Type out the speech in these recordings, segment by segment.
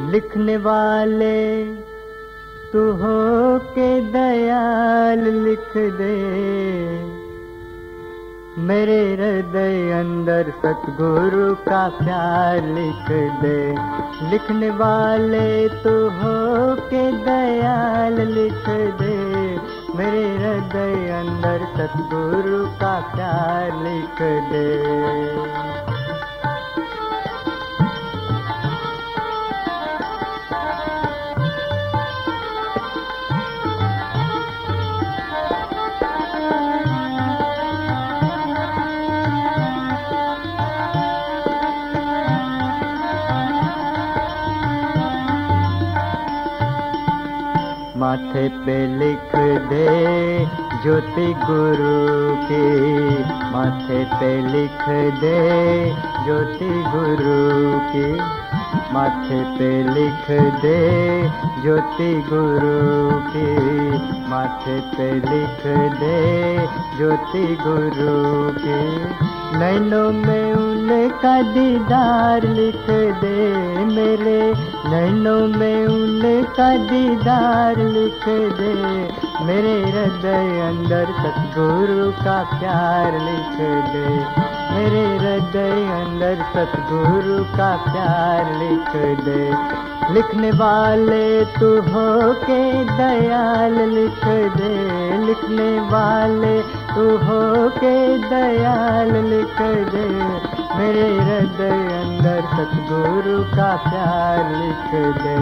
लिखने वाले तू हो के दयाल लिख दे। मेरे हृदय अंदर सतगुरु का प्यार लिख दे। लिखने वाले तू हो के दयाल लिख दे। मेरे हृदय अंदर सतगुरु का प्यार लिख दे। पे लिख दे ज्योति गुरु की माथे पे लिख दे ज्योति गुरु की माथे पे लिख दे ज्योति गुरु की माथे पे लिख दे ज्योति गुरु की। नैनों में उनका दीदार लिख दे मेरे नैनों में उनका दीदार लिख दे। मेरे हृदय अंदर सतगुरु का प्यार लिख दे। मेरे हृदय अंदर सतगुरु का प्यार लिख दे। लिखने वाले तू हो के दयाल लिख दे। लिखने वाले तू हो के दयाल लिख दे। मेरे हृदय अंदर सतगुरु का प्यार लिख दे।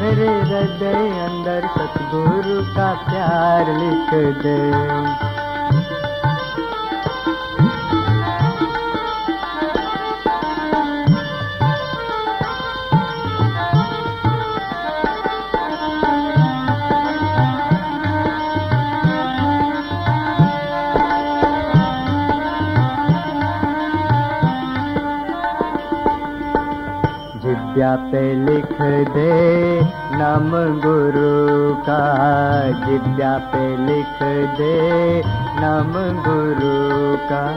मेरे हृदय अंदर सतगुरु का प्यार लिख दे। जिद्या पे लिख दे नाम गुरु का। जिद्या पे लिख दे नाम गुरु का।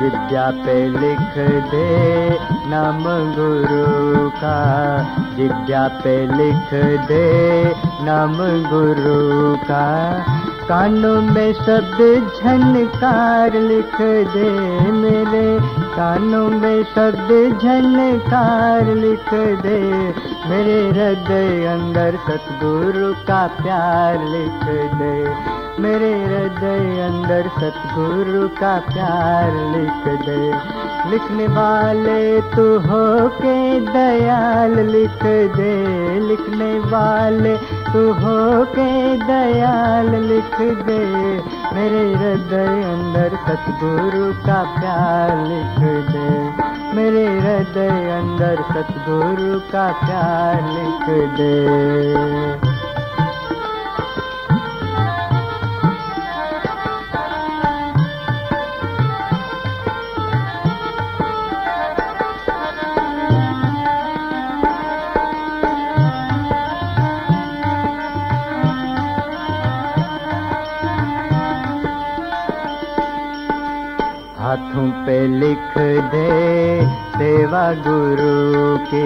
जिद्या पे लिख दे नाम गुरु का। जिद्या पे लिख दे नाम गुरु का। कानों में शब्द झनकार लिख दे मेरे। कानों में शब्द झनकार लिख दे मेरे हृदय अंदर सतगुरु का प्यार लिख दे। मेरे हृदय अंदर सतगुरु का प्यार लिख दे। लिखने वाले तू हो के दयाल लिख दे। लिखने वाले तू हो के दयाल लिख दे, मेरे हृदय अंदर सतगुरु का प्यार लिख दे। मेरे हृदय अंदर सतगुरु का प्यार लिख दे। हाथों पे लिख दे सेवा गुरु की।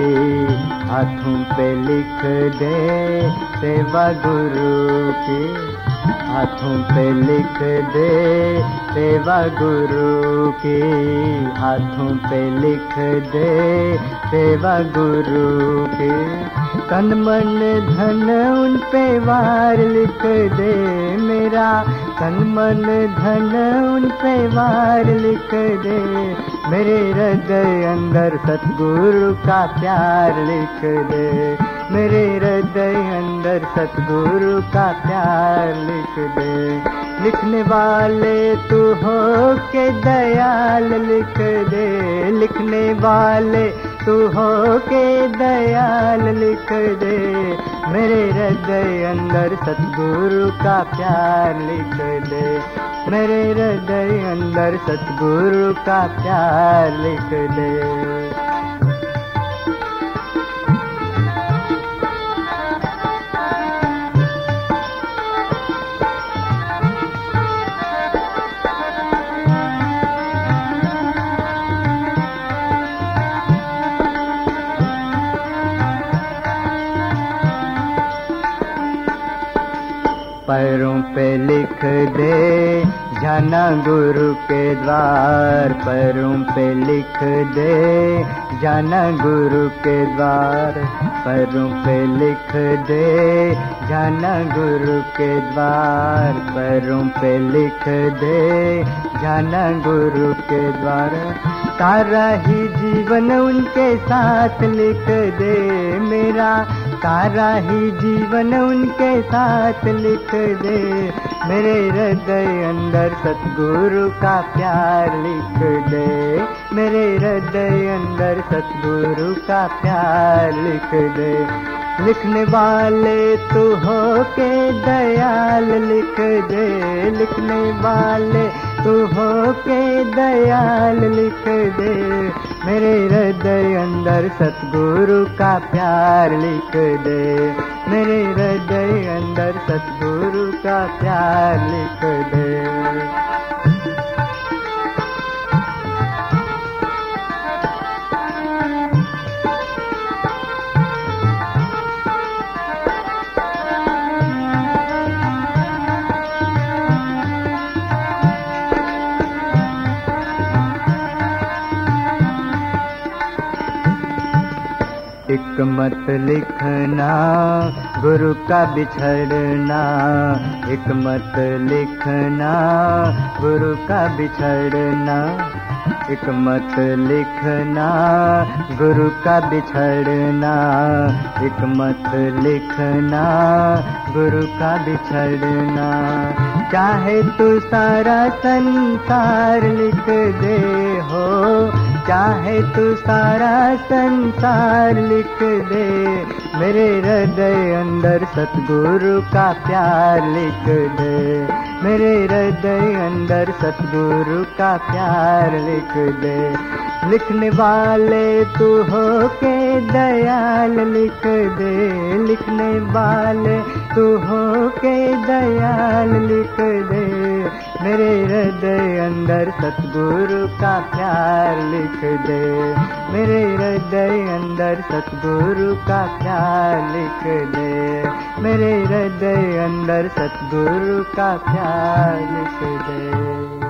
हाथों पे लिख दे सेवा गुरु की। हाथों पे लिख दे सेवा गुरु की। हाथों पे लिख दे सेवा गुरु की। तन मन धन उन पे वार लिख दे मेरा। तन मन धन उन पे वार लिख दे मेरे हृदय अंदर सतगुरु का प्यार लिख दे। मेरे हृदय अंदर सतगुरु का प्यार लिख दे। लिखने वाले तू हो के दयाल लिख दे। लिखने वाले तू हो के दयाल लिख दे, मेरे हृदय अंदर सतगुरु का प्यार लिख दे। मेरे हृदय अंदर सतगुरु का प्यार लिख दे। पैरों पे लिख दे, जाना गुरु के द्वार। पैरों पे लिख दे, जाना गुरु के द्वार। पैरों पे लिख दे, जाना गुरु के द्वार। पैरों पे लिख दे, जाना गुरु के द्वार। सारा ही जीवन उनके साथ लिख दे, मेरा सारा ही जीवन उनके साथ लिख दे। मेरे हृदय अंदर सतगुरु का प्यार लिख दे। मेरे हृदय अंदर सतगुरु का प्यार लिख दे। लिखने वाले तू हो के दयाल लिख दे। लिखने वाले तू हो के दयाल लिख दे। मेरे हृदय अंदर सतगुरु का प्यार लिख दे। मेरे हृदय अंदर सतगुरु का प्यार लिख दे। एक मत लिखना गुरु का बिछड़ना। एक मत लिखना गुरु का बिछड़ना। एक मत लिखना, गुरु का बिछड़ना। एक मत लिखना, गुरु का बिछड़ना। चाहे तू सारा संसार लिख दे हो, चाहे तू सारा संसार लिख दे, मेरे हृदय अंदर सतगुरु का प्यार लिख दे। मेरे हृदय अंदर सतगुरु का प्यार लिख दे। लिखने वाले तू हो के दयाल लिख दे। लिखने वाले तू हो के दयाल लिख दे। मेरे हृदय अंदर सतगुरु का प्यार लिख दे। मेरे हृदय अंदर सतगुरु का प्यार लिख दे। मेरे हृदय अंदर सतगुरु का प्यार लिख दे।